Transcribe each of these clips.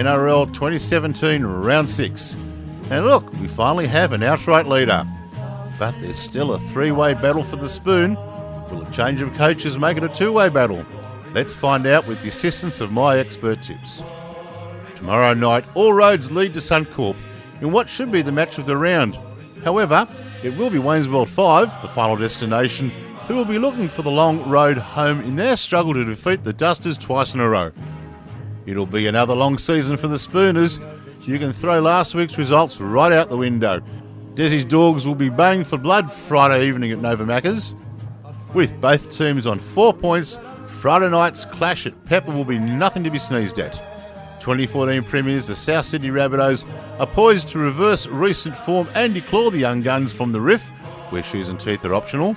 NRL 2017 Round 6. And look, we finally have an outright leader. But there's still a three way battle for the spoon. Will a change of coaches make it a two way battle? Let's find out with the assistance of my expert tips. Tomorrow night, all roads lead to Suncorp in what should be the match of the round. However, it will be Wayne's World 5, the final destination, who will be looking for the long road home in their struggle to defeat the Dusters twice in a row. It'll be another long season for the Spooners. You can throw last week's results right out the window. Desi's Dogs will be baying for blood Friday evening at Nova Macca's. With both teams on four points, Friday night's clash at Pepper will be nothing to be sneezed at. 2014 premiers, the South Sydney Rabbitohs, are poised to reverse recent form and declaw the young guns from the riff, where shoes and teeth are optional.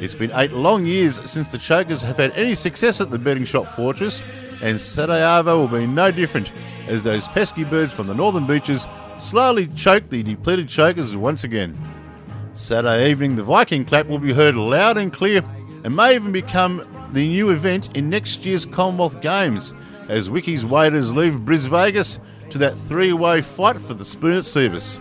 It's been eight long years since the Chokers have had any success at the betting shop Fortress, and Saturday Arvo will be no different as those pesky birds from the northern beaches slowly choke the depleted Chokers once again. Saturday evening, the Viking clap will be heard loud and clear and may even become the new event in next year's Commonwealth Games as Ricky's Raiders leave Bris Vegas to that three way fight for the spoon at Cbus.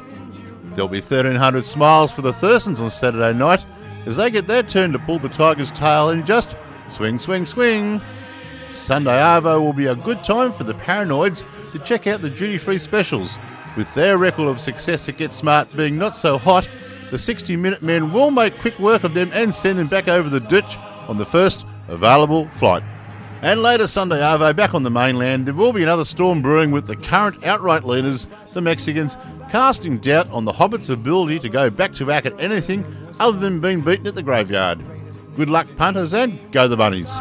There'll be 1,300 smiles for the Thursons on Saturday night as they get their turn to pull the Tigers' tail and just swing, swing, swing. Sunday Arvo will be a good time for the paranoids to check out the duty free specials. With their record of success at Get Smart being not so hot, the 60 minute men will make quick work of them and send them back over the ditch on the first available flight. And later Sunday Arvo back on the mainland, there will be another storm brewing with the current outright leaders, the Mexicans, casting doubt on the Hobbits' ability to go back to back at anything other than being beaten at the graveyard. Good luck, punters, and go the bunnies.